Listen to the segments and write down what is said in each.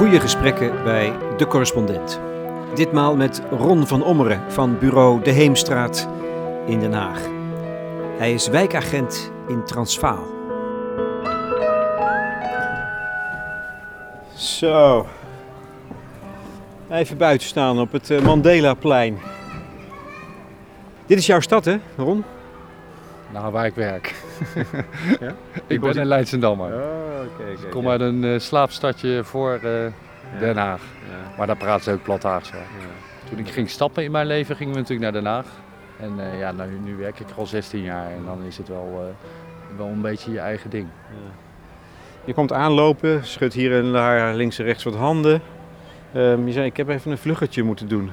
Goede gesprekken bij De Correspondent. Ditmaal met Ron van Ommeren van bureau De Heemstraat in Den Haag. Hij is wijkagent in Transvaal. Zo. Even buiten staan op het eh, Mandelaplein. Dit is jouw stad, hè, Ron? Nou, waar ik werk. Ja? ik ben een Leidsendammer. Oh. Ik kom uit een eh, slaapstadje voor eh, Den Haag. Maar daar praten ze ook plat Haagse. Toen ik ging stappen in mijn leven, gingen we natuurlijk naar Den Haag. En eh, ja, nou, nu werk ik al 16 jaar en dan is het wel, wel een beetje je eigen ding. Je komt aanlopen, schudt hier en daar links en rechts wat handen. Ehm, je zei, ik heb even een vluggetje moeten doen.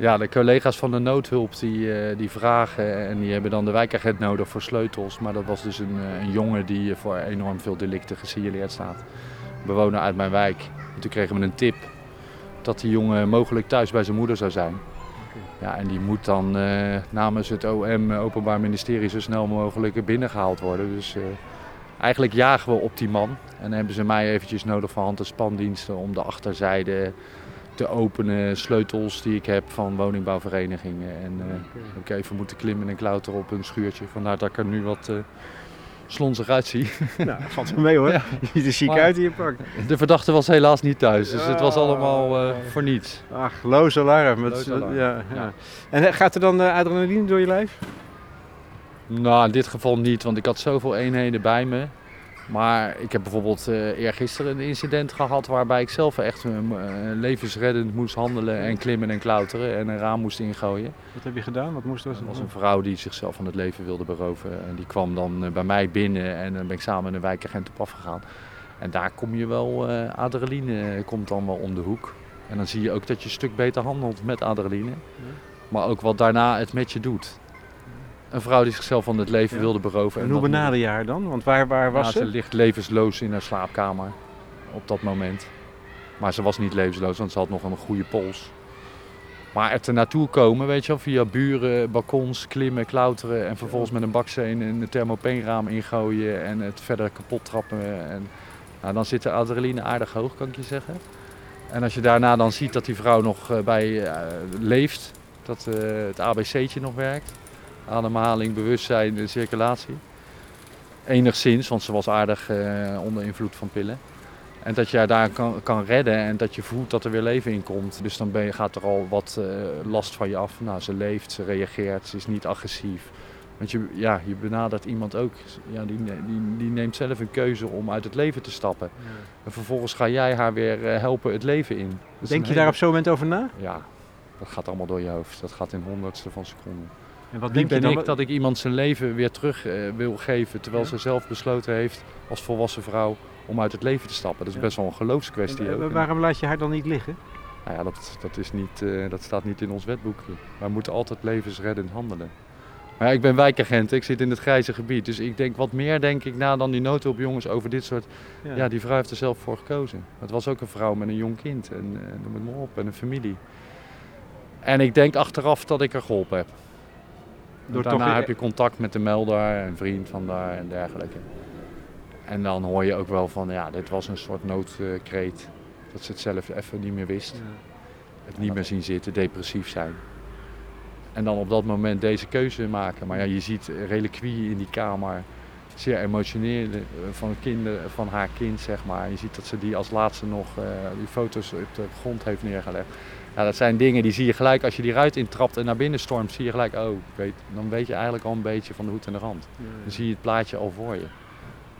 Ja, de collega's van de noodhulp die, eh, die vragen en die hebben dan de wijkagent nodig voor sleutels. Maar dat was dus een, eh, een jongen die voor enorm veel delicten gesignaleerd staat. Een bewoner uit mijn wijk. En toen kregen we een tip dat die jongen mogelijk thuis bij zijn moeder zou zijn. Ja, en die moet dan eh, namens het OM, eh, Openbaar Ministerie, zo snel mogelijk binnengehaald worden. Dus eh, eigenlijk jagen we op die man. En dan hebben ze mij eventjes nodig voor hand- en spandiensten om de achterzijde te openen. Sleutels die ik heb van woningbouwverenigingen. En eh, heb ik even moeten klimmen en klauteren op een schuurtje. Vandaar dat ik er nu wat eh slonzig uitzie. nou, valt wel mee hoor. Ja. Je ziet er ziek Maar- uit in je pak. De verdachte was helaas niet thuis, dus het was Oh. allemaal eh, voor niets. Ach, loos alarm. Het- Loos alarm, Ja, ja. En eh, gaat er dan eh, adrenaline door je lijf? Nou, in dit geval niet, want ik had zoveel eenheden bij me. Maar ik heb bijvoorbeeld eh eergisteren een incident gehad waarbij ik zelf echt eh, levensreddend moest handelen en klimmen en klauteren en een raam moest ingooien. Wat heb je gedaan? Wat moest er? Er was een vrouw die zichzelf van het leven wilde beroven en die kwam dan bij mij binnen en dan ben ik samen met een wijkagent op afgegaan. En daar kom je wel, adrenaline komt dan wel om de hoek. En dan zie je ook dat je een stuk beter handelt met adrenaline. Maar ook wat daarna het met je doet. Een vrouw die zichzelf van het leven Ja. wilde beroven. En hoe benader je haar dan? Want waar, waar was ja, ze? ze ligt levensloos in haar slaapkamer op dat moment. Maar ze was niet levensloos, want ze had nog een goede pols. Maar er te naartoe komen, weet je wel, via buren, balkons, klimmen, klauteren en vervolgens met een baksteen een thermopeenraam ingooien en het verder kapot trappen. En, nou, dan zit de adrenaline aardig hoog, kan ik je zeggen. En als je daarna dan ziet dat die vrouw nog eh, bij eh, leeft, dat eh, het ABC'tje nog werkt, ademhaling, bewustzijn en circulatie. Enigszins, want ze was aardig eh, onder invloed van pillen. En dat je haar daar kan, kan redden en dat je voelt dat er weer leven in komt. Dus dan ben je, gaat er al wat eh, last van je af. Nou, ze leeft, ze reageert, ze is niet agressief. Want je, ja, je benadert iemand ook, ja, die, die, die neemt zelf een keuze om uit het leven te stappen. En vervolgens ga jij haar weer eh, helpen het leven in. Denk je daar op zo'n moment over na? Ja, dat gaat allemaal door je hoofd. Dat gaat in honderdste van seconden. En wat denk je dan? ik dat ik iemand zijn leven weer terug eh, wil geven, terwijl Ja. ze zelf besloten heeft als volwassen vrouw om uit het leven te stappen. Dat is Ja. best wel een geloofskwestie En, ook. eh, En, waarom laat je haar dan niet liggen? nou ja, dat, dat, is niet, eh, dat staat niet in ons wetboekje. Wij moeten altijd levensreddend handelen. Maar ja, ik ben wijkagent, ik zit in het grijze gebied. Dus ik denk wat meer denk ik na dan die noodhulpjongens over dit soort... Ja. die vrouw heeft er zelf voor gekozen. Het was ook een vrouw met een jong kind en noem het maar op, en een familie. En ik denk achteraf dat ik er geholpen heb. Door Daarna toch- heb je contact met de melder, een vriend van daar en dergelijke. En dan hoor je ook wel van, ja, dit was een soort noodkreet. Dat ze het zelf even niet meer wist. Het niet meer zien zitten, depressief zijn. En dan op dat moment deze keuze maken. Maar ja, je ziet reliquieën in die kamer. Zeer emotioneel eh, van, kinderen, van haar kind, zeg maar. Je ziet dat ze die als laatste nog, eh, die foto's op de grond heeft neergelegd. Ja, dat zijn dingen die zie je gelijk als je die ruit intrapt en naar binnen stormt. Zie je gelijk, oh, weet, dan weet je eigenlijk al een beetje van de hoed en de rand. Dan zie je het plaatje al voor je.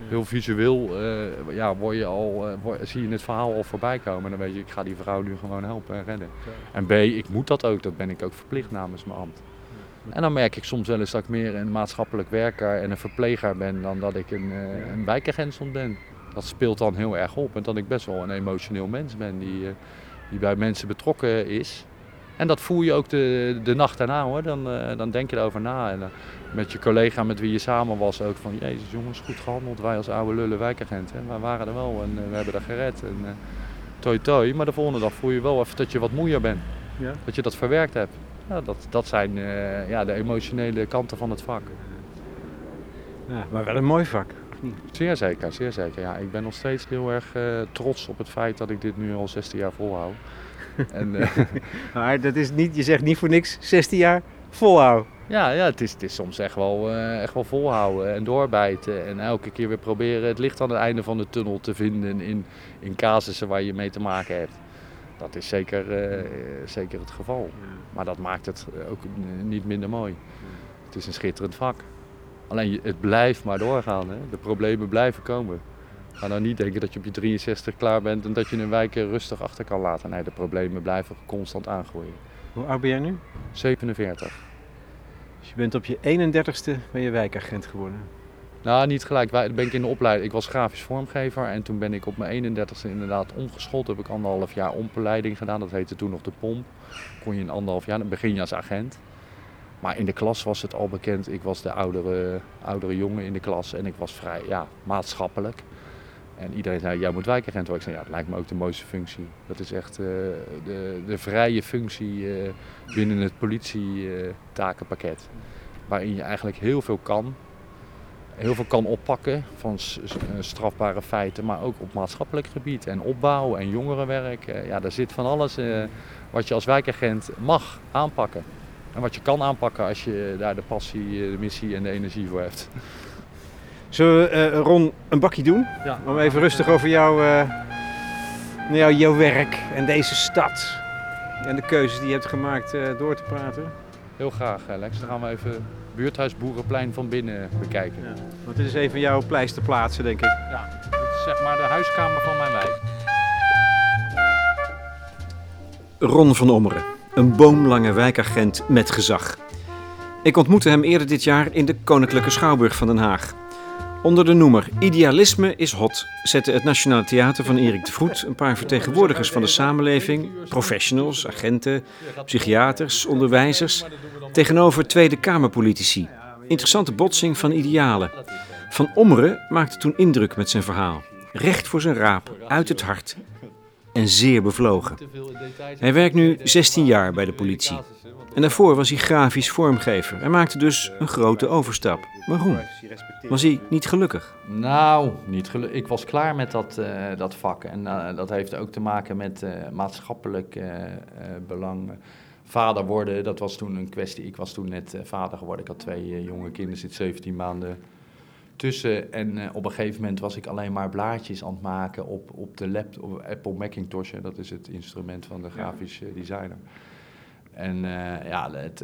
Heel visueel eh, ja, word je al, eh, word- zie je het verhaal al voorbij komen. En dan weet je, ik ga die vrouw nu gewoon helpen en redden. En B, ik moet dat ook. Dat ben ik ook verplicht namens mijn ambt. En dan merk ik soms wel eens dat ik meer een maatschappelijk werker en een verpleger ben dan dat ik een, eh, een wijkagent ben. Dat speelt dan heel erg op. En dat ik best wel een emotioneel mens ben die, die bij mensen betrokken is. En dat voel je ook de, de nacht daarna hoor. Dan, eh, dan denk je erover na. En eh, met je collega met wie je samen was ook van... Jezus jongens, goed gehandeld. Wij als oude lullen wijkagenten. Wij waren er wel en eh, we hebben er gered. En, toi toi. Maar de volgende dag voel je wel even dat je wat moeier bent. Ja. Dat je dat verwerkt hebt. Ja, dat, dat zijn ja, de emotionele kanten van het vak. Ja, maar wel een mooi vak. Niet? Zeer zeker, zeer zeker. Ja, ik ben nog steeds heel erg uh, trots op het feit dat ik dit nu al 16 jaar volhoud. en, uh... maar dat is niet, je zegt niet voor niks 16 jaar volhouden. Ja, ja het, is, het is soms echt wel, uh, echt wel volhouden en doorbijten. En elke keer weer proberen het licht aan het einde van de tunnel te vinden in, in casussen waar je mee te maken hebt. Dat is zeker, zeker het geval. Maar dat maakt het ook niet minder mooi. Het is een schitterend vak. Alleen het blijft maar doorgaan. Hè? De problemen blijven komen. Ga nou niet denken dat je op je 63 klaar bent en dat je een wijk rustig achter kan laten. Nee, de problemen blijven constant aangroeien. Hoe oud ben jij nu? 47. Dus je bent op je 31ste ben je wijkagent geworden? Nou, niet gelijk. Ben ik in de opleiding. Ik was grafisch vormgever en toen ben ik op mijn 31ste inderdaad omgeschoold. Heb ik anderhalf jaar ompleiding gedaan. Dat heette toen nog de pomp. Kon je in anderhalf jaar, dan begin je als agent. Maar in de klas was het al bekend. Ik was de oudere, oudere jongen in de klas en ik was vrij ja, maatschappelijk. En iedereen zei, jij moet wijkagent worden. Ik zei, ja, dat lijkt me ook de mooiste functie. Dat is echt uh, de, de vrije functie uh, binnen het politietakenpakket. Waarin je eigenlijk heel veel kan. Heel veel kan oppakken van strafbare feiten, maar ook op maatschappelijk gebied. En opbouw en jongerenwerk. ja, daar zit van alles wat je als wijkagent mag aanpakken. En wat je kan aanpakken als je daar de passie, de missie en de energie voor hebt. Zullen we uh, Ron een bakje doen? Ja. Om even rustig over jou, uh, jou, jouw werk en deze stad en de keuzes die je hebt gemaakt uh, door te praten? Heel graag, Alex. Dan gaan we even buurthuis Boerenplein van binnen bekijken. Ja. Want dit is even jouw pleisterplaatsen, denk ik. Ja, dit is zeg maar de huiskamer van mijn wijk. Ron van Ommeren, een boomlange wijkagent met gezag. Ik ontmoette hem eerder dit jaar in de Koninklijke Schouwburg van Den Haag. Onder de noemer Idealisme is hot zette het Nationaal Theater van Erik de Vroet een paar vertegenwoordigers van de samenleving, professionals, agenten, psychiaters, onderwijzers, tegenover Tweede Kamerpolitici. Interessante botsing van idealen. Van Ommeren maakte toen indruk met zijn verhaal. Recht voor zijn raap, uit het hart en zeer bevlogen. Hij werkt nu 16 jaar bij de politie. En daarvoor was hij grafisch vormgever en maakte dus een grote overstap. Waarom? Was hij niet gelukkig? Nou, niet gelukkig. Ik was klaar met dat, uh, dat vak. En uh, dat heeft ook te maken met uh, maatschappelijk belang. Vader worden, dat was toen een kwestie. Ik was toen net vader geworden. Ik had twee jonge kinderen, zit 17 maanden tussen. En op een gegeven moment was ik alleen maar blaadjes aan het maken op, op de laptop, Apple Macintosh. Dat is het instrument van de grafisch designer. En ja, het,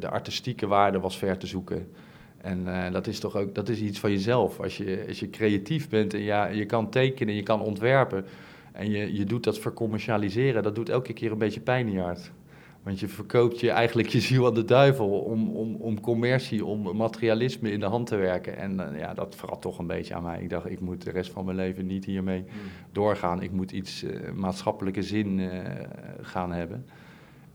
de artistieke waarde was ver te zoeken. En dat is toch ook dat is iets van jezelf. Als je, als je creatief bent en ja, je kan tekenen, je kan ontwerpen en je, je doet dat vercommercialiseren, dat doet elke keer een beetje pijn in je hart. Want je verkoopt je eigenlijk je ziel aan de duivel om, om, om commercie, om materialisme in de hand te werken. En uh, ja, dat verrat toch een beetje aan mij. Ik dacht, ik moet de rest van mijn leven niet hiermee hmm. doorgaan. Ik moet iets uh, maatschappelijke zin gaan hebben.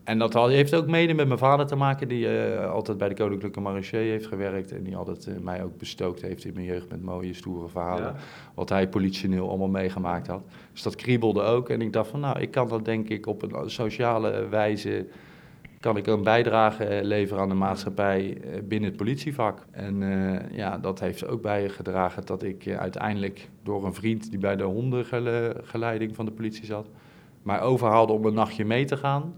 En dat heeft ook mede met mijn vader te maken, die uh, altijd bij de Koninklijke Marché heeft gewerkt. En die altijd uh, mij ook bestookt heeft in mijn jeugd met mooie, stoere verhalen. Wat hij politioneel allemaal meegemaakt had. Dus dat kriebelde ook. En ik dacht van, nou, ik kan dat denk ik op een sociale wijze... kan ik een bijdrage leveren aan de maatschappij binnen het politievak. En ja, dat heeft ook bijgedragen dat ik uiteindelijk door een vriend... die bij de hondengeleiding van de politie zat... mij overhaalde om een nachtje mee te gaan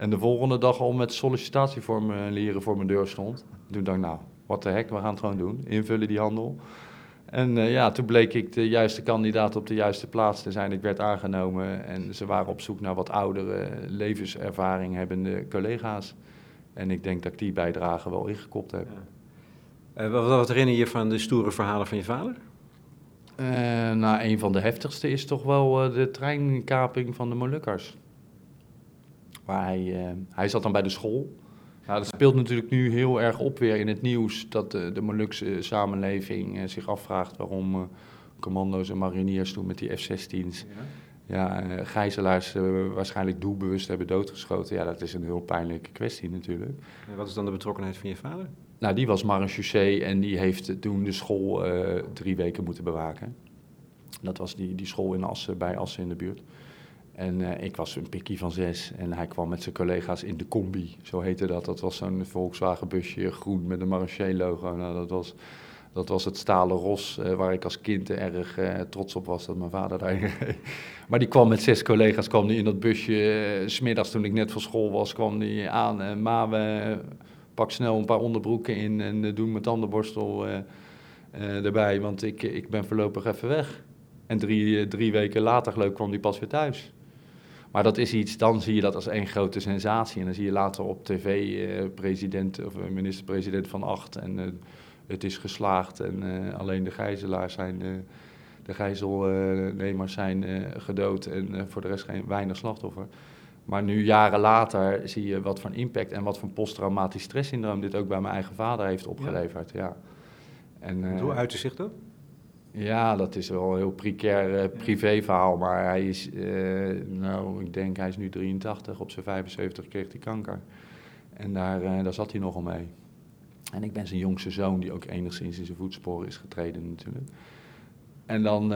en de volgende dag al met sollicitatieformulieren voor mijn deur stond. Toen dacht ik, nou, wat de hek, we gaan het gewoon doen. Invullen die handel. En uh, ja, toen bleek ik de juiste kandidaat op de juiste plaats te zijn. Ik werd aangenomen en ze waren op zoek naar wat oudere, levenservaring hebbende collega's. En ik denk dat ik die bijdrage wel ingekopt heb. Ja. Uh, wat, wat, herinner je van de stoere verhalen van je vader? Uh, nou, een van de heftigste is toch wel de treinkaping van de Molukkers hij, uh, hij zat dan bij de school. Nou, dat speelt natuurlijk nu heel erg op weer in het nieuws dat de, de Molukse samenleving uh, zich afvraagt waarom commando's en mariniers toen met die F-16's ja. ja gijzelaars waarschijnlijk doelbewust hebben doodgeschoten. Ja, dat is een heel pijnlijke kwestie natuurlijk. En wat is dan de betrokkenheid van je vader? Nou, die was marechaussee en die heeft toen de school drie weken moeten bewaken. Dat was die, die school in Assen, bij Assen in de buurt. En uh, ik was een pikkie van zes en hij kwam met zijn collega's in de combi, zo heette dat. Dat was zo'n Volkswagen busje, groen met een Marché logo. Nou, dat was Dat was het stalen ros eh, waar ik als kind erg eh, trots op was dat mijn vader daarin. Maar die kwam met zes collega's kwam die in dat busje. eh, smiddags toen ik net van school was, kwam die aan. en ma, we pak snel een paar onderbroeken in en eh, doe mijn tandenborstel eh, eh, erbij. Want ik, ik ben voorlopig even weg. En drie, eh, drie weken later geloof ik kwam die pas weer thuis. Maar dat is iets, dan zie je dat als één grote sensatie. En dan zie je later op tv eh, president of eh, minister-president van acht. En eh, het is geslaagd en eh, alleen de gijzelaars zijn, de gijzelnemers zijn gedood en voor de rest geen weinig slachtoffer. Maar nu jaren later zie je wat voor impact en wat voor posttraumatisch stresssyndroom dit ook bij mijn eigen vader heeft opgeleverd. Ja. En, eh, Hoe uitte zich dat? Ja, dat is wel een heel precair eh, privéverhaal. Maar hij is, eh, nou, ik denk hij is nu 83. Op zijn 75 kreeg hij kanker. En daar, eh, daar zat hij nogal mee. En ik ben zijn jongste zoon, die ook enigszins in zijn voetsporen is getreden natuurlijk. En dan,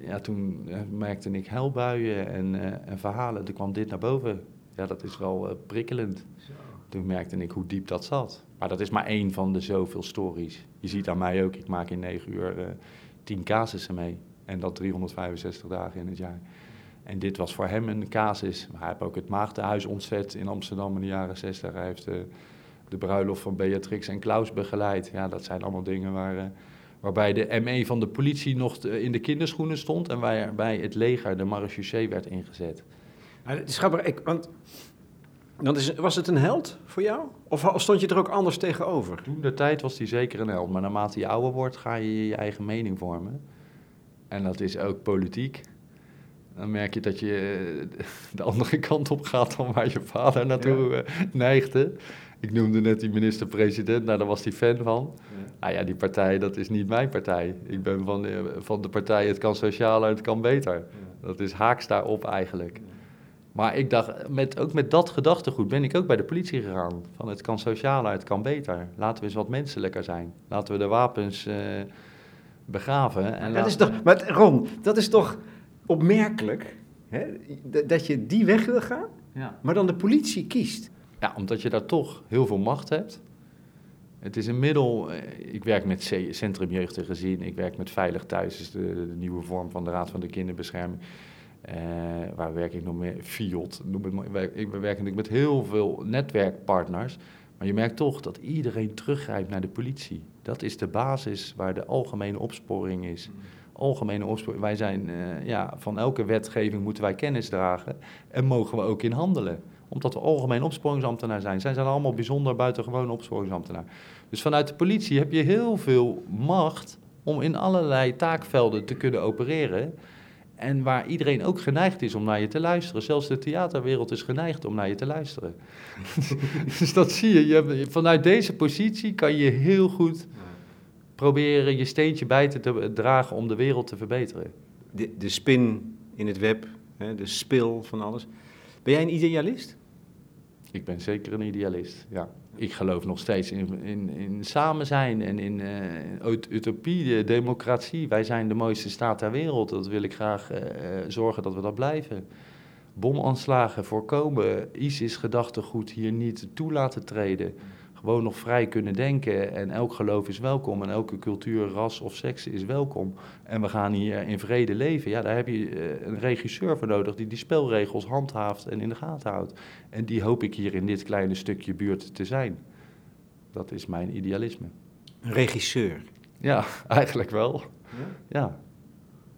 ja, toen merkte ik huilbuien en, en verhalen. Toen kwam dit naar boven. Ja, dat is wel prikkelend. Toen merkte ik hoe diep dat zat. Maar dat is maar één van de zoveel stories. Je ziet aan mij ook, ik maak in negen uur eh, tien casussen mee. En dat 365 dagen in het jaar. En dit was voor hem een casus. Maar hij heeft ook het Maagdenhuis ontzet in Amsterdam in de jaren 60. Hij heeft eh, de bruiloft van Beatrix en Klaus begeleid. Ja, dat zijn allemaal dingen waar, eh, waarbij de ME van de politie nog in de kinderschoenen stond... en waarbij het leger, de marechaussee, werd ingezet. Het is grappig, ik, want dan is, was het een held voor jou? Of stond je er ook anders tegenover? Toen de tijd was hij zeker een held, maar naarmate je ouder wordt ga je je eigen mening vormen. En dat is ook politiek. Dan merk je dat je eh, de andere kant op gaat dan waar je vader naartoe eh, neigde. Ik noemde net die minister-president, nou daar was hij fan van. Nou ja, die partij, dat is niet mijn partij. Ik ben van, eh, van de partij Het kan socialer, het kan beter. Dat is haaks daarop eigenlijk. Maar ik dacht, met, ook met dat gedachtegoed ben ik ook bij de politie gegaan. Van het kan socialer, het kan beter. Laten we eens wat menselijker zijn. Laten we de wapens eh, begraven. En Dat laten is toch, maar Ron, dat is toch opmerkelijk hè? dat je die weg wil gaan, Ja. maar dan de politie kiest. ja, omdat je daar toch heel veel macht hebt. Het is een middel, eh, ik werk met Centrum Jeugd en Gezin, ik werk met Veilig Thuis, is de, de nieuwe vorm van de Raad van de Kinderbescherming. Eh, waar werk ik nog noem het maar. Wij- Ik werk natuurlijk met heel veel netwerkpartners. Maar je merkt toch dat iedereen teruggrijpt naar de politie. Dat is de basis waar de algemene opsporing is. Algemene opsporing. Wij zijn, eh, ja, van elke wetgeving moeten wij kennis dragen. En mogen we ook in handelen. Omdat we algemeen opsporingsambtenaar zijn. Zij zijn allemaal bijzonder buitengewoon opsporingsambtenaar. Dus vanuit de politie heb je heel veel macht om in allerlei taakvelden te kunnen opereren. En waar iedereen ook geneigd is om naar je te luisteren. Zelfs de theaterwereld is geneigd om naar je te luisteren. dus dat zie je. je hebt- vanuit deze positie kan je heel goed proberen je steentje bij te te dragen om de wereld te verbeteren. De, de spin in het web, hè, de spil van alles. Ben jij een idealist? Ik ben zeker een idealist, ja. Ik geloof nog steeds in, in, in samen zijn en in eh, ut- utopie, de democratie. Wij zijn de mooiste staat ter wereld. Dat wil ik graag eh, eh, zorgen dat we dat blijven. Bomaanslagen voorkomen, ISIS-gedachtegoed hier niet toe laten treden. Gewoon nog vrij kunnen denken en elk geloof is welkom en elke cultuur, ras of seks is welkom. En we gaan hier in vrede leven. Ja, daar heb je eh, een regisseur voor nodig die die spelregels handhaaft en in de gaten houdt. En die hoop ik hier in dit kleine stukje buurt te zijn. Dat is mijn idealisme. Een regisseur. Ja, eigenlijk wel. Ja.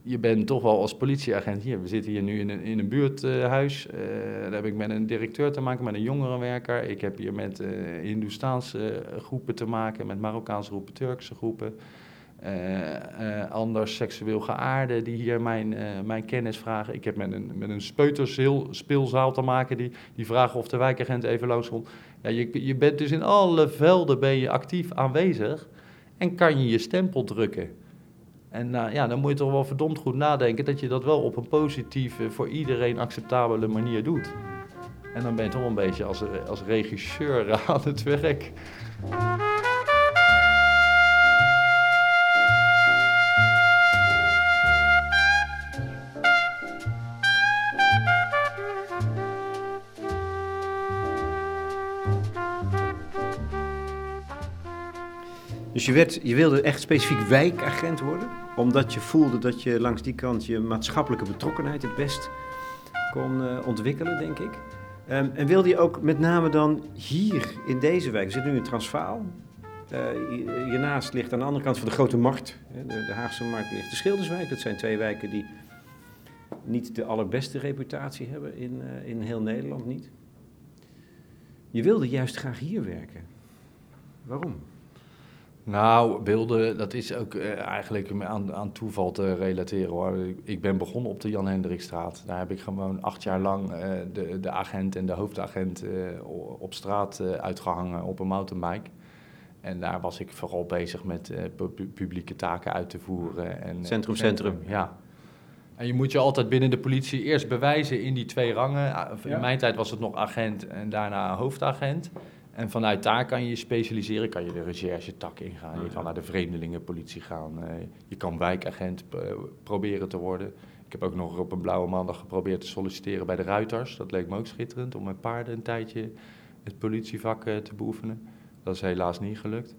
Je bent toch wel als politieagent hier. We zitten hier nu in een, in een buurthuis. Eh, daar heb ik met een directeur te maken, met een jongerenwerker. Ik heb hier met eh Hindoestaanse groepen te maken, met Marokkaanse groepen, Turkse groepen. Eh, anders seksueel geaarden die hier mijn, mijn kennis vragen. Ik heb met een, met een speuterspeelzaal te maken die, die vragen of de wijkagent even langskomt. Ja, je, je bent dus in alle velden ben je actief aanwezig en kan je je stempel drukken. En nou, ja, dan moet je toch wel verdomd goed nadenken dat je dat wel op een positieve, voor iedereen acceptabele manier doet. En dan ben je toch een beetje als, als regisseur aan het werk. Dus je, werd, je wilde echt specifiek wijkagent worden, omdat je voelde dat je langs die kant je maatschappelijke betrokkenheid het best kon uh, ontwikkelen, denk ik. Um, en wilde je ook met name dan hier in deze wijk, we zitten nu in Transvaal, uh, hiernaast ligt aan de andere kant van de Grote Markt, de, de Haagse Markt, ligt de Schilderswijk. Dat zijn twee wijken die niet de allerbeste reputatie hebben in, in heel Nederland, niet. Je wilde juist graag hier werken. Waarom? Nou, beelden, dat is ook uh, eigenlijk aan, aan toeval te relateren hoor. Ik ben begonnen op de Jan Hendrikstraat. Daar heb ik gewoon acht jaar lang uh, de, de agent en de hoofdagent uh, op straat uitgehangen op een mountainbike. En daar was ik vooral bezig met publieke taken uit te voeren. En, centrum, centrum. Ja. En je moet je altijd binnen de politie eerst bewijzen in die twee rangen. Ah, in ja. mijn tijd was het nog agent en daarna hoofdagent. En vanuit daar kan je je specialiseren, kan je de recherche-tak ingaan, je kan naar de vreemdelingenpolitie gaan, uh, je kan wijkagent uh, proberen te worden. Ik heb ook nog op een blauwe maandag geprobeerd te solliciteren bij de Ruiters. Dat leek me ook schitterend om met paarden een tijdje het politievak uh, te beoefenen. Dat is helaas niet gelukt.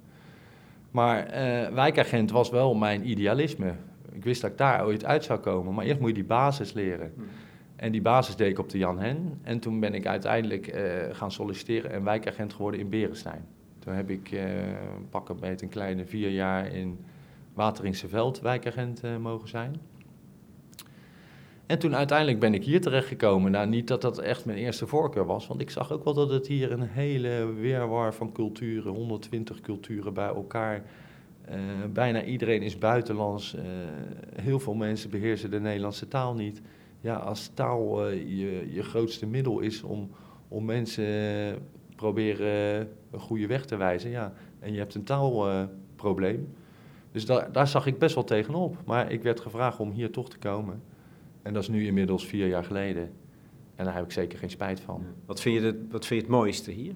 Maar wijkagent was wel mijn idealisme. Ik wist dat ik daar ooit uit zou komen, maar eerst moet je die basis leren. Hmm. En die basis op de Jan Hen. En toen ben ik uiteindelijk uh, gaan solliciteren en wijkagent geworden in Berenstein. Toen heb ik uh, pakken met een kleine vier jaar in Wateringse Veld wijkagent uh, mogen zijn. En toen uiteindelijk ben ik hier terechtgekomen. Nou, niet dat dat echt mijn eerste voorkeur was, want ik zag ook wel dat het hier een hele weerwar van culturen, 120 culturen bij elkaar. bijna iedereen is buitenlands. heel veel mensen beheersen de Nederlandse taal niet ja, als taal uh, je, je grootste middel is om, om mensen uh, proberen een goede weg te wijzen, ja, en je hebt een taalprobleem. Dus daar, daar zag ik best wel tegenop. Maar ik werd gevraagd om hier toch te komen. En dat is nu inmiddels vier jaar geleden. En daar heb ik zeker geen spijt van. Wat vind je, de, wat vind je het mooiste hier?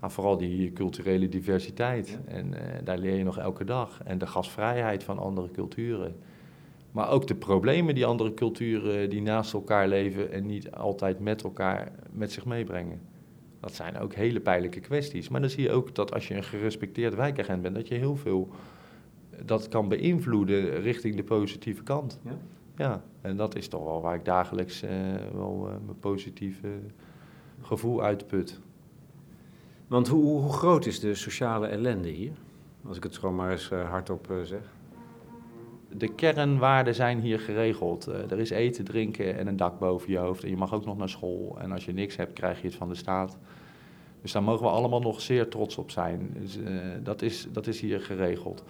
Nou, vooral die culturele diversiteit. Ja. En daar leer je nog elke dag. En de gastvrijheid van andere culturen. Maar ook de problemen die andere culturen die naast elkaar leven en niet altijd met elkaar met zich meebrengen. Dat zijn ook hele pijnlijke kwesties. Maar dan zie je ook dat als je een gerespecteerd wijkagent bent, dat je heel veel dat kan beïnvloeden richting de positieve kant. Ja, ja en dat is toch wel waar ik dagelijks uh, wel mijn positieve gevoel uitput. Want hoe, hoe, groot is de sociale ellende hier? Als ik het gewoon maar eens uh, hardop zeg de kernwaarden zijn hier geregeld. Uh, er is eten, drinken en een dak boven je hoofd. En je mag ook nog naar school. En als je niks hebt, krijg je het van de staat. Dus daar mogen we allemaal nog zeer trots op zijn. Dus, uh, dat, is, dat is hier geregeld.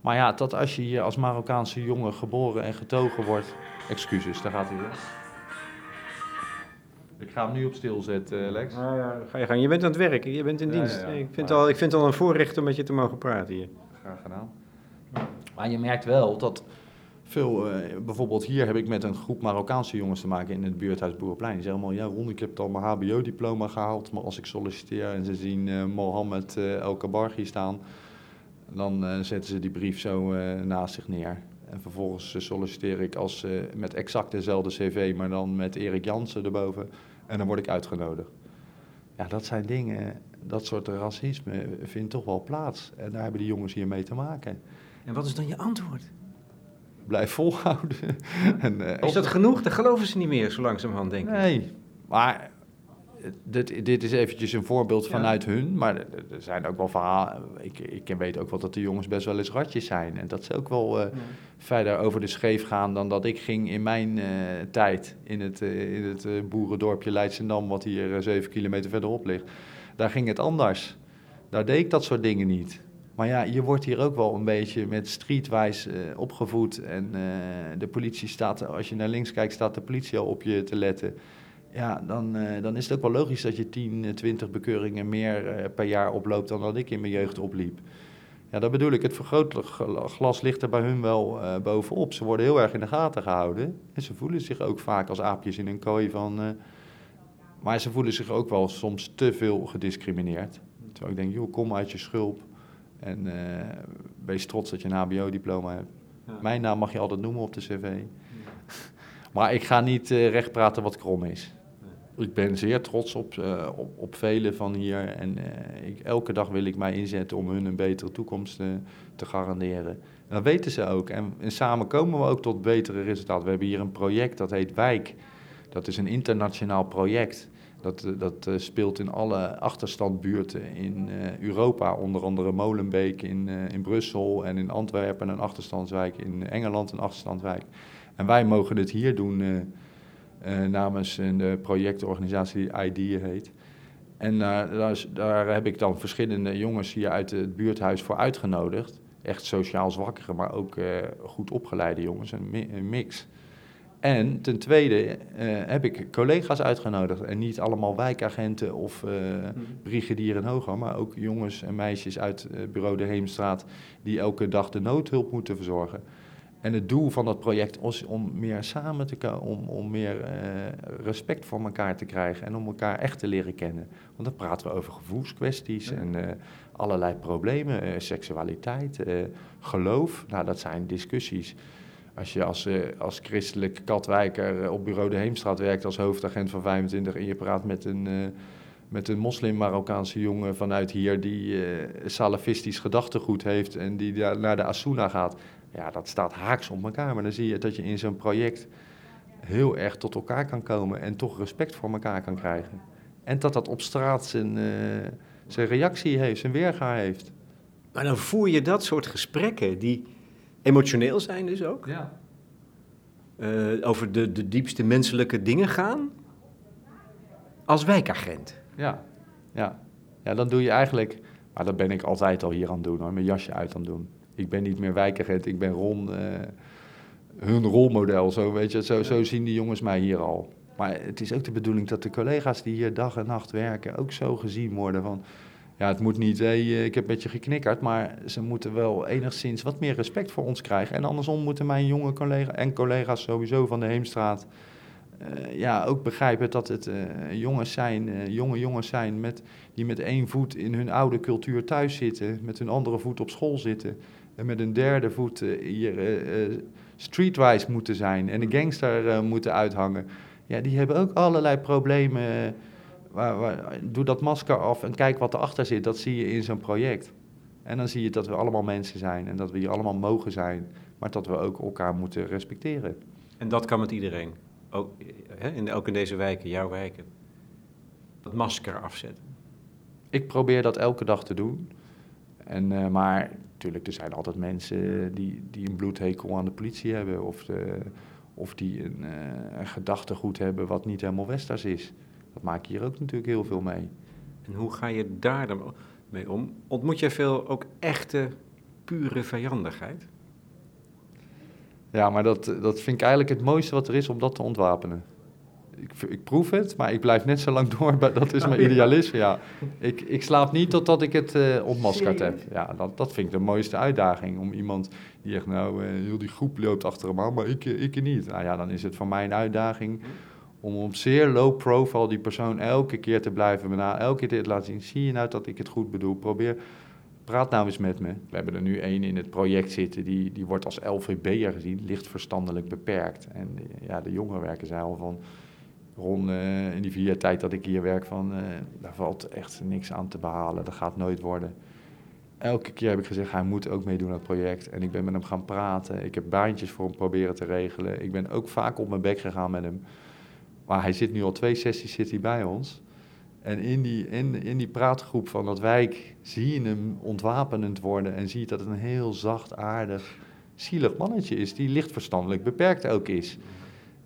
Maar ja, dat als je hier als Marokkaanse jongen geboren en getogen wordt. Excuses, daar gaat hij weer. Ik ga hem nu op stil zetten, Lex. Nou ja, ga je gang. Je bent aan het werken, je bent in dienst. Ja, ja, ik, vind maar... al, ik vind het al een voorrecht om met je te mogen praten hier. Graag gedaan. Maar je merkt wel dat veel, uh, bijvoorbeeld hier heb ik met een groep Marokkaanse jongens te maken in het buurthuis Boerenplein. Die zeggen allemaal, ja Ron, ik heb al mijn hbo-diploma gehaald, maar als ik solliciteer en ze zien uh, Mohammed uh, El Kabargi staan, dan zetten ze die brief zo naast zich neer. En vervolgens solliciteer ik als, met exact dezelfde cv, maar dan met Erik Jansen erboven. En dan word ik uitgenodigd. Ja, dat zijn dingen, dat soort racisme vindt toch wel plaats. En daar hebben die jongens hier mee te maken. En wat is dan je antwoord? Blijf volhouden. en, uh, is dat genoeg? Dat geloven ze niet meer zo langzamerhand, denk ik. Nee, maar dit, dit is eventjes een voorbeeld vanuit ja. hun. Maar er zijn ook wel verhalen. Ik, ik weet ook wel dat de jongens best wel eens ratjes zijn. En dat ze ook wel uh, ja. verder over de scheef gaan dan dat ik ging in mijn uh, tijd. In het, uh, in het boerendorpje Leidsendam, wat hier zeven kilometer verderop ligt. Daar ging het anders. Daar deed ik dat soort dingen niet. Maar ja, je wordt hier ook wel een beetje met streetwise uh, opgevoed. En uh, de politie staat, als je naar links kijkt, staat de politie al op je te letten. Ja, dan, uh, dan is het ook wel logisch dat je 10, 20 bekeuringen meer per jaar oploopt dan dat ik in mijn jeugd opliep. Ja, dat bedoel ik. Het vergrootglas ligt er bij hun wel bovenop. Ze worden heel erg in de gaten gehouden. En ze voelen zich ook vaak als aapjes in een kooi van... maar ze voelen zich ook wel soms te veel gediscrimineerd. Terwijl ik denk, joh, kom uit je schulp. En uh, wees trots dat je een HBO-diploma hebt. Ja. Mijn naam mag je altijd noemen op de cv. Ja. maar ik ga niet uh, recht praten wat krom is. ik ben zeer trots op, uh, op, op velen van hier. En ik, elke dag wil ik mij inzetten om hun een betere toekomst te garanderen. En dat weten ze ook. En, en, samen komen we ook tot betere resultaten. We hebben hier een project dat heet Wijk. Dat is een internationaal project. Dat, dat speelt in alle achterstandbuurten in Europa. Onder andere Molenbeek in, in Brussel en in Antwerpen een achterstandswijk. In Engeland een achterstandswijk. En wij mogen het hier doen namens een projectorganisatie die heet. En daar, daar, heb ik dan verschillende jongens hier uit het buurthuis voor uitgenodigd. Echt sociaal zwakkere, maar ook goed opgeleide jongens, een, mix. En ten tweede heb ik collega's uitgenodigd. En niet allemaal wijkagenten of mhm. brigadier hoger, maar ook jongens en meisjes uit bureau De Heemstraat... die elke dag de noodhulp moeten verzorgen. En het doel van dat project is om meer samen te komen, om, om meer uh, respect voor elkaar te krijgen en om elkaar echt te leren kennen. Want dan praten we over gevoelskwesties en uh, allerlei problemen, uh, seksualiteit, geloof. Nou, dat zijn discussies. Als je als, als christelijk katwijker op bureau de Heemstraat werkt als hoofdagent van 25 en je praat met een met een moslim-Marokkaanse jongen vanuit hier die salafistisch gedachtegoed heeft en die naar de Asuna gaat ja, dat staat haaks op elkaar. Maar dan zie je dat je in zo'n project heel erg tot elkaar kan komen en toch respect voor elkaar kan krijgen. En dat dat op straat zijn, zijn reactie heeft, zijn weerga heeft. Maar dan voer je dat soort gesprekken die emotioneel zijn dus ook. Ja. Uh, over de, de diepste menselijke dingen gaan. Als wijkagent. Ja, ja. ja, dan doe je eigenlijk... Maar dat ben ik altijd al hier aan het doen hoor, mijn jasje uit aan het doen ik ben niet meer wijkagent, ik ben Ron, uh, hun rolmodel. Zo, weet je, zo, zo zien die jongens mij hier al. Maar het is ook de bedoeling dat de collega's die hier dag en nacht werken ook zo gezien worden van... Ja, het moet niet, eh, ik heb met je geknikkerd, maar ze moeten wel enigszins wat meer respect voor ons krijgen. En andersom moeten mijn jonge collega's en collega's sowieso van de Heemstraat uh, ja, ook begrijpen dat het uh, jongens zijn, jonge jongens zijn met, die met één voet in hun oude cultuur thuis zitten, met hun andere voet op school zitten en met een derde voet hier streetwise moeten zijn en een gangster moeten uithangen. Ja, die hebben ook allerlei problemen. Waar, waar, doe dat masker af en kijk wat erachter zit. Dat zie je in zo'n project. En dan zie je dat we allemaal mensen zijn en dat we hier allemaal mogen zijn, maar dat we ook elkaar moeten respecteren. En dat kan met iedereen? ook, hè, in, ook in deze wijken, jouw wijken, dat masker afzetten? Ik probeer dat elke dag te doen. En, uh, maar natuurlijk, er zijn altijd mensen die, die een bloedhekel aan de politie hebben. Of, de, of die een, uh, een gedachtegoed hebben wat niet helemaal westers is. Dat maak je hier ook natuurlijk heel veel mee. En hoe ga je daar dan mee om? Ontmoet jij veel ook echte, pure vijandigheid? Ja, maar dat, dat vind ik eigenlijk het mooiste wat er is om dat te ontwapenen. Ik, ik proef het, maar ik blijf net zo lang door. Dat is mijn idealisme, ja. Ik, ik slaap niet totdat ik het uh, ontmaskerd heb. Ja, dat, dat vind ik de mooiste uitdaging. Om iemand die echt, nou, uh, heel die groep loopt achter hem aan, maar ik, ik niet. Nou ja, dan is het voor mij een uitdaging om op zeer low profile die persoon elke keer te blijven benaderen. Elke keer te laten zien, zie je nou dat ik het goed bedoel? Probeer praat nou eens met me. We hebben er nu één in het project zitten, die, die wordt als LVB'er gezien, licht verstandelijk beperkt. En ja, de jongeren werken zij al van, rond uh, in die vier jaar tijd dat ik hier werk, van uh, daar valt echt niks aan te behalen, dat gaat nooit worden. Elke keer heb ik gezegd, hij moet ook meedoen aan het project. En ik ben met hem gaan praten, ik heb baantjes voor hem proberen te regelen. Ik ben ook vaak op mijn bek gegaan met hem. Maar hij zit nu al twee sessies zit hij bij ons. En in die, in, in die praatgroep van dat wijk zie je hem ontwapenend worden en zie je dat het een heel zacht, aardig, zielig mannetje is, die lichtverstandelijk beperkt ook is.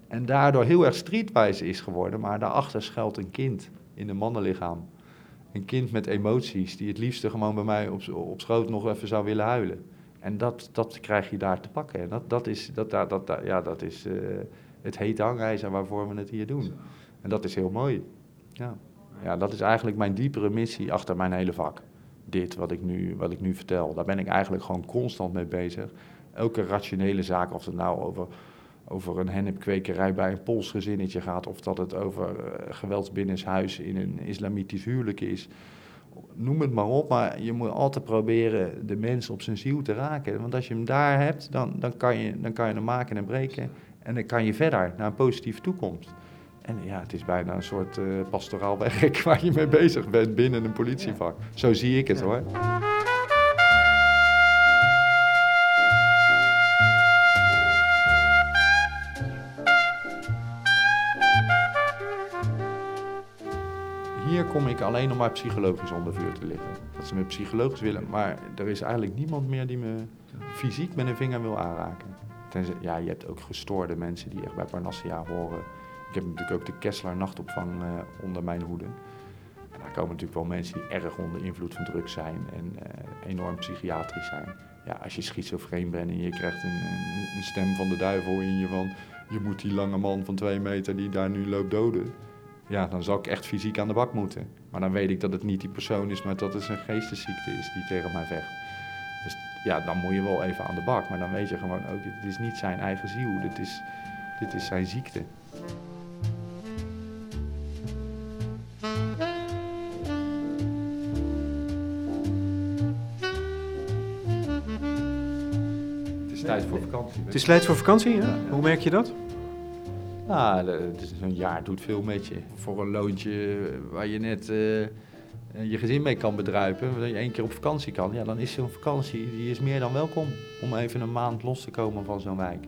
En daardoor heel erg streetwise is geworden, maar daarachter schuilt een kind in een mannenlichaam. Een kind met emoties, die het liefste gewoon bij mij op, op schoot nog even zou willen huilen. En dat, dat krijg je daar te pakken. En dat, dat is, dat, dat, dat, ja, dat is uh, het hete hangijzer waarvoor we het hier doen. En dat is heel mooi. Ja. Ja, dat is eigenlijk mijn diepere missie achter mijn hele vak. Dit wat ik, nu, wat ik nu vertel. Daar ben ik eigenlijk gewoon constant mee bezig. Elke rationele zaak, of het nou over, over een hennepkwekerij bij een Pools gezinnetje gaat, of dat het over uh, geweldsbinnenshuis in een islamitisch huwelijk is. Noem het maar op, maar je moet altijd proberen de mens op zijn ziel te raken. Want als je hem daar hebt, dan, dan, kan, je, dan kan je hem maken en breken. En dan kan je verder naar een positieve toekomst. En ja, het is bijna een soort uh, pastoraal werk waar je mee bezig bent binnen een politievak. Zo zie ik het hoor. Hier kom ik alleen om maar psychologisch onder vuur te liggen. Dat ze me psychologisch willen, maar er is eigenlijk niemand meer die me fysiek met een vinger wil aanraken. Ja, je hebt ook gestoorde mensen die echt bij Parnassia horen. Ik heb natuurlijk ook de Kessler nachtopvang uh, onder mijn hoede. En daar komen natuurlijk wel mensen die erg onder invloed van drugs zijn en uh, enorm psychiatrisch zijn. Ja, als je schizofreen bent en je krijgt een, stem van de duivel in je van... je moet die lange man van twee meter die daar nu loopt doden. Ja, dan zal ik echt fysiek aan de bak moeten. Maar dan weet ik dat het niet die persoon is, maar dat het een geestesziekte is die tegen mij vecht. Ja, dan moet je wel even aan de bak. Maar dan weet je gewoon ook, dit is niet zijn eigen ziel. Dit is, dit is zijn ziekte. Het is tijd voor vakantie. Het is tijd voor vakantie, ja? Hoe merk je dat? Nou, het is een jaar doet veel met je. Voor een loontje waar je net uh, je gezin mee kan bedruipen, dat je één keer op vakantie kan, ja, dan is zo'n vakantie die is meer dan welkom om even een maand los te komen van zo'n wijk.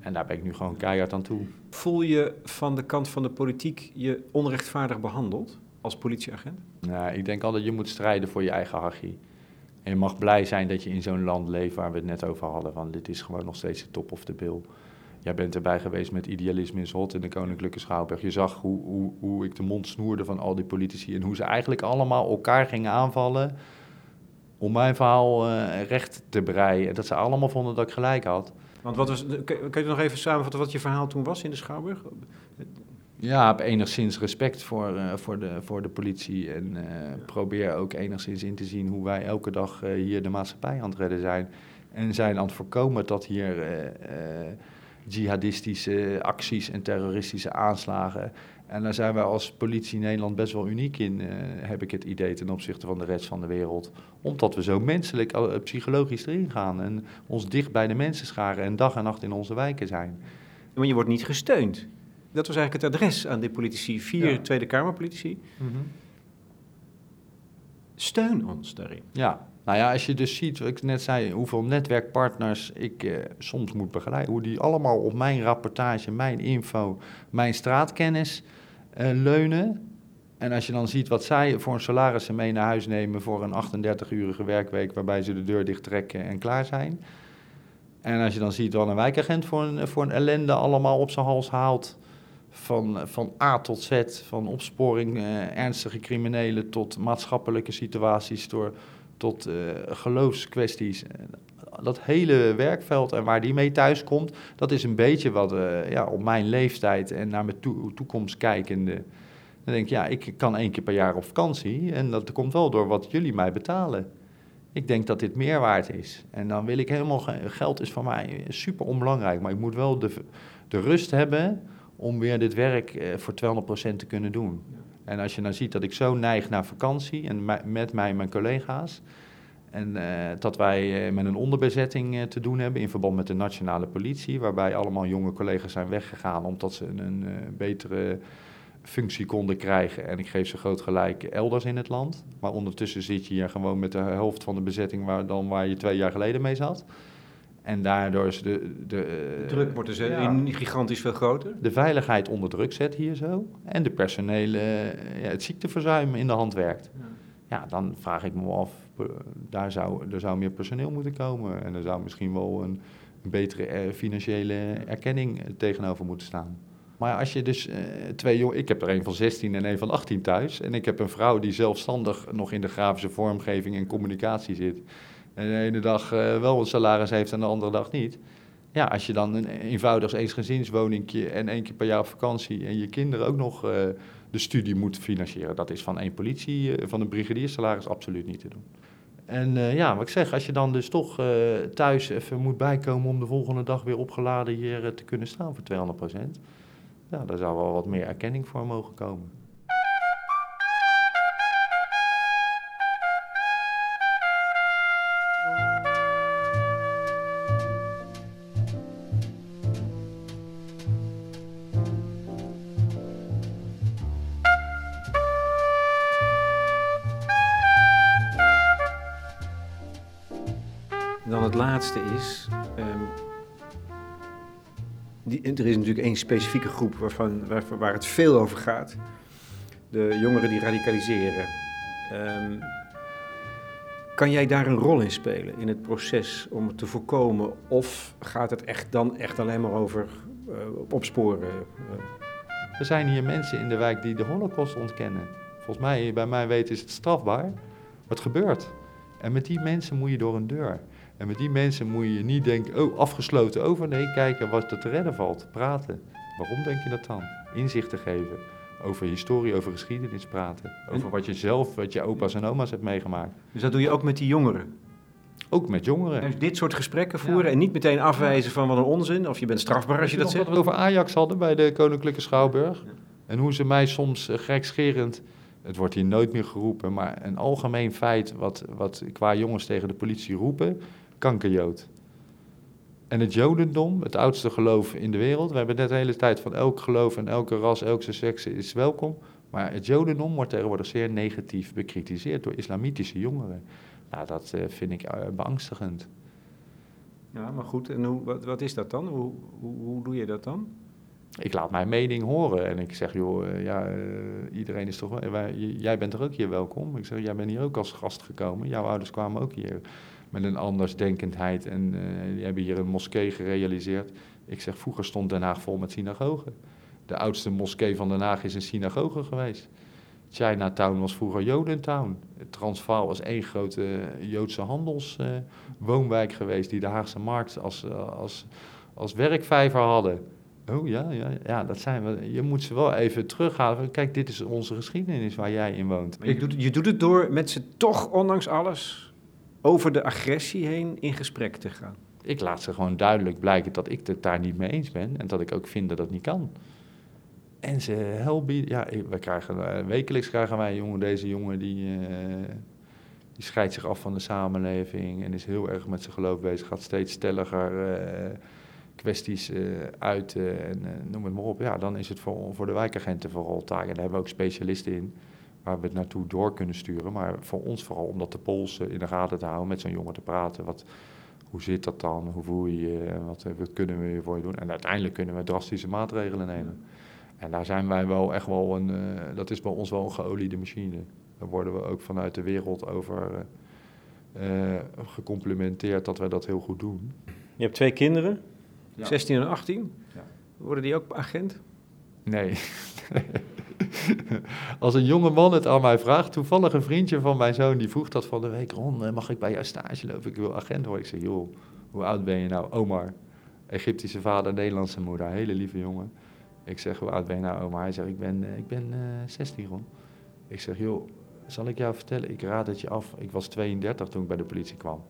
En daar ben ik nu gewoon keihard aan toe. Voel je van de kant van de politiek je onrechtvaardig behandeld als politieagent? Nou, ik denk altijd je moet strijden voor je eigen hachie. En je mag blij zijn dat je in zo'n land leeft waar we het net over hadden. Van dit is gewoon nog steeds de top of de bill. Jij bent erbij geweest met Idealisme in Zot in de Koninklijke Schouwburg. Je zag hoe, hoe, hoe ik de mond snoerde van al die politici en hoe ze eigenlijk allemaal elkaar gingen aanvallen om mijn verhaal uh, recht te breien. En dat ze allemaal vonden dat ik gelijk had. Want wat was, kun je nog even samenvatten wat je verhaal toen was in de Schouwburg? Ja, heb enigszins respect voor, uh, voor, de, voor de politie. En uh, probeer ook enigszins in te zien hoe wij elke dag hier de maatschappij aan het redden zijn. En zijn aan het voorkomen dat hier jihadistische acties en terroristische aanslagen. En daar zijn wij als politie in Nederland best wel uniek in, uh, heb ik het idee, ten opzichte van de rest van de wereld. Omdat we zo menselijk, uh, psychologisch erin gaan en ons dicht bij de mensen scharen en dag en nacht in onze wijken zijn. Maar je wordt niet gesteund. Dat was eigenlijk het adres aan de politici, vier ja. Tweede Kamerpolitici. Mm -hmm. Steun ons daarin. Ja, nou ja, als je dus ziet, wat ik net zei, hoeveel netwerkpartners ik eh, soms moet begeleiden, hoe die allemaal op mijn rapportage, mijn info, mijn straatkennis eh, leunen. En als je dan ziet wat zij voor een salaris mee naar huis nemen voor een 38-urige werkweek waarbij ze de deur dicht trekken en klaar zijn. En als je dan ziet wat een wijkagent voor een, voor een ellende allemaal op zijn hals haalt. Van, van A tot Z, van opsporing eh, ernstige criminelen tot maatschappelijke situaties door tot uh, geloofskwesties. Dat hele werkveld en waar die mee thuis komt, dat is een beetje wat uh, ja, op mijn leeftijd en naar mijn to toekomst kijkende. Dan denk ik, ja, ik kan één keer per jaar op vakantie en dat komt wel door wat jullie mij betalen. Ik denk dat dit meer waard is. En dan wil ik helemaal, geld is voor mij super onbelangrijk, maar ik moet wel de, de rust hebben om weer dit werk uh, voor 200% te kunnen doen. En als je nou ziet dat ik zo neig naar vakantie en met mij en mijn collega's. En uh, dat wij uh, met een onderbezetting uh, te doen hebben in verband met de nationale politie, waarbij allemaal jonge collega's zijn weggegaan omdat ze een, een betere functie konden krijgen. En ik geef ze groot gelijk elders in het land. Maar ondertussen zit je hier gewoon met de helft van de bezetting waar, dan waar je twee jaar geleden mee zat. En daardoor is de... de druk wordt dus ja, gigantisch veel groter. De veiligheid onder druk zet hier zo. En de personele, ja, het ziekteverzuim in de hand werkt. Ja. ja. dan vraag ik me af, daar zou, er zou meer personeel moeten komen. En er zou misschien wel een, een betere financiële erkenning tegenover moeten staan. Maar als je dus uh, twee jongen... Ik heb er een van 16 en een van 18 thuis. En ik heb een vrouw die zelfstandig nog in de grafische vormgeving en communicatie zit en de ene dag uh, wel een salaris heeft en de andere dag niet. Ja, als je dan een eenvoudig eensgezinswoningje en één keer per jaar op vakantie en je kinderen ook nog uh, de studie moet financieren, dat is van één politie, uh, van een brigadiersalaris absoluut niet te doen. En ja, wat ik zeg, als je dan dus toch thuis even moet bijkomen om de volgende dag weer opgeladen hier te kunnen staan voor 200%, ja, daar zou wel wat meer erkenning voor mogen komen. Er is natuurlijk één specifieke groep waarvan, waar, waar het veel over gaat. De jongeren die radicaliseren. Ehm, kan jij daar een rol in spelen in het proces om het te voorkomen? Of gaat het echt dan echt alleen maar over eh, opsporen? Er zijn hier mensen in de wijk die de holocaust ontkennen. Volgens mij, bij mij weten is het strafbaar. Wat gebeurt? En met die mensen moet je door een deur. En met die mensen moet je niet denken, oh, afgesloten over. Nee, kijken wat er te redden valt. Praten. Waarom denk je dat dan? Inzichten geven. Over historie, over geschiedenis praten. Over wat je zelf, wat je opa's en oma's hebt meegemaakt. dus dat doe je ook met die jongeren? Ook met jongeren. Dus dit soort gesprekken voeren Ja. en niet meteen afwijzen van wat een onzin, of je bent strafbaar als je dat zegt. Wat we over Ajax hadden bij de Koninklijke Schouwburg. En hoe ze mij soms uh, gekscherend, het wordt hier nooit meer geroepen, maar een algemeen feit wat, wat qua jongens tegen de politie roepen, kankerjood. En het jodendom, het oudste geloof in de wereld, we hebben net de hele tijd van elk geloof en elke ras, elke seks is welkom. Maar het jodendom wordt tegenwoordig zeer negatief bekritiseerd door islamitische jongeren. Nou, dat uh, vind ik uh, beangstigend. Ja, maar goed, en hoe, wat, wat is dat dan? Hoe, hoe, hoe doe je dat dan? ik laat mijn mening horen en ik zeg, joh, uh, ja, iedereen is toch wel, wij, jij bent er ook hier welkom. Ik zeg, jij bent hier ook als gast gekomen. Jouw ouders kwamen ook hier met een andersdenkendheid en uh, die hebben hier een moskee gerealiseerd. Ik zeg, vroeger stond Den Haag vol met synagogen. De oudste moskee van Den Haag is een synagoge geweest. Chinatown was vroeger Jodentown. Transvaal was één grote Joodse handelswoonwijk geweest die de Haagse markt als, als, als werkvijver hadden. Oh ja, ja, ja, dat zijn we. Je moet ze wel even terughalen. Kijk, dit is onze geschiedenis waar jij in woont. Je, doet, je doet het door met ze toch, ondanks alles, over de agressie heen in gesprek te gaan. Ik laat ze gewoon duidelijk blijken dat ik het daar niet mee eens ben en dat ik ook vind dat dat niet kan. En ze helpen. Ja, we krijgen, wekelijks krijgen wij jongen, deze jongen die, uh, die scheidt zich af van de samenleving en is heel erg met zijn geloof bezig, gaat steeds stelliger. Uh, kwesties uh, uit uh, en uh, noem het maar op. Ja, dan is het voor, voor de wijkagenten vooral taak. En daar hebben we ook specialisten in waar we het naartoe door kunnen sturen. Maar voor ons vooral om dat de pols in de gaten te houden, met zo'n jongen te praten. Wat, hoe zit dat dan? Hoe voel je je? Wat, wat kunnen we voor je doen? En uiteindelijk kunnen we drastische maatregelen nemen. En daar zijn wij wel echt wel een, dat is bij ons wel een geoliede machine. Daar worden we ook vanuit de wereld over gecomplimenteerd dat wij dat heel goed doen. Je hebt twee kinderen. Ja. 16 en 18? Ja. Worden die ook agent? Nee. Als een jonge man het aan mij vraagt, toevallig een vriendje van mijn zoon, die vroeg dat van de week, Ron, mag ik bij jou stage lopen? Ik wil agent worden. Ik zeg, joh, hoe oud ben je nou? Omar. Egyptische vader, Nederlandse moeder, hele lieve jongen. Ik zeg, hoe oud ben je nou, Omar? Hij zegt, ik ben, ik ben uh, 16, Ron. Ik zeg, joh, zal ik jou vertellen? Ik raad het je af. Ik was 32 toen ik bij de politie kwam.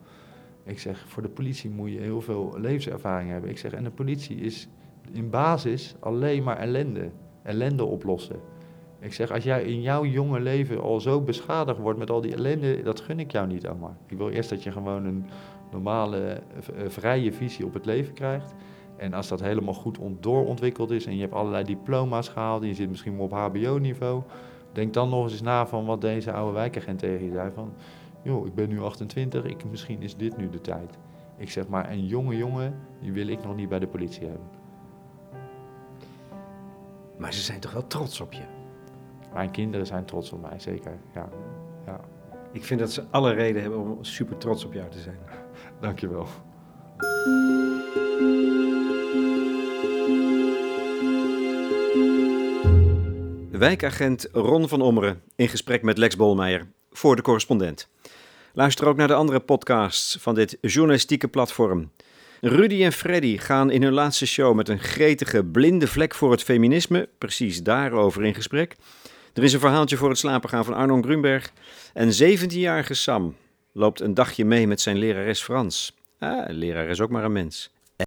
Ik zeg, voor de politie moet je heel veel levenservaring hebben. Ik zeg, en de politie is in basis alleen maar ellende. Ellende oplossen. Ik zeg, als jij in jouw jonge leven al zo beschadigd wordt met al die ellende, dat gun ik jou niet, Omar. Ik wil eerst dat je gewoon een normale, vrije visie op het leven krijgt. En als dat helemaal goed doorontwikkeld is en je hebt allerlei diploma's gehaald, en je zit misschien op hbo-niveau, denk dan nog eens na van wat deze oude wijkagent tegen je zei van joh, ik ben nu 28, ik, misschien is dit nu de tijd. Ik zeg maar, een jonge jongen, die wil ik nog niet bij de politie hebben. Maar ze zijn toch wel trots op je? Mijn kinderen zijn trots op mij, zeker, ja. ja. Ik vind dat ze alle reden hebben om super trots op jou te zijn. Dankjewel. Wijkagent Ron van Ommeren in gesprek met Lex Bolmeijer voor de correspondent. Luister ook naar de andere podcasts van dit journalistieke platform. Rudy en Freddy gaan in hun laatste show met een gretige blinde vlek voor het feminisme, precies daarover in gesprek. Er is een verhaaltje voor het slapen gaan van Arnon Grunberg. En 17-jarige Sam loopt een dagje mee met zijn lerares Frans. Ah, leraar is ook maar een mens.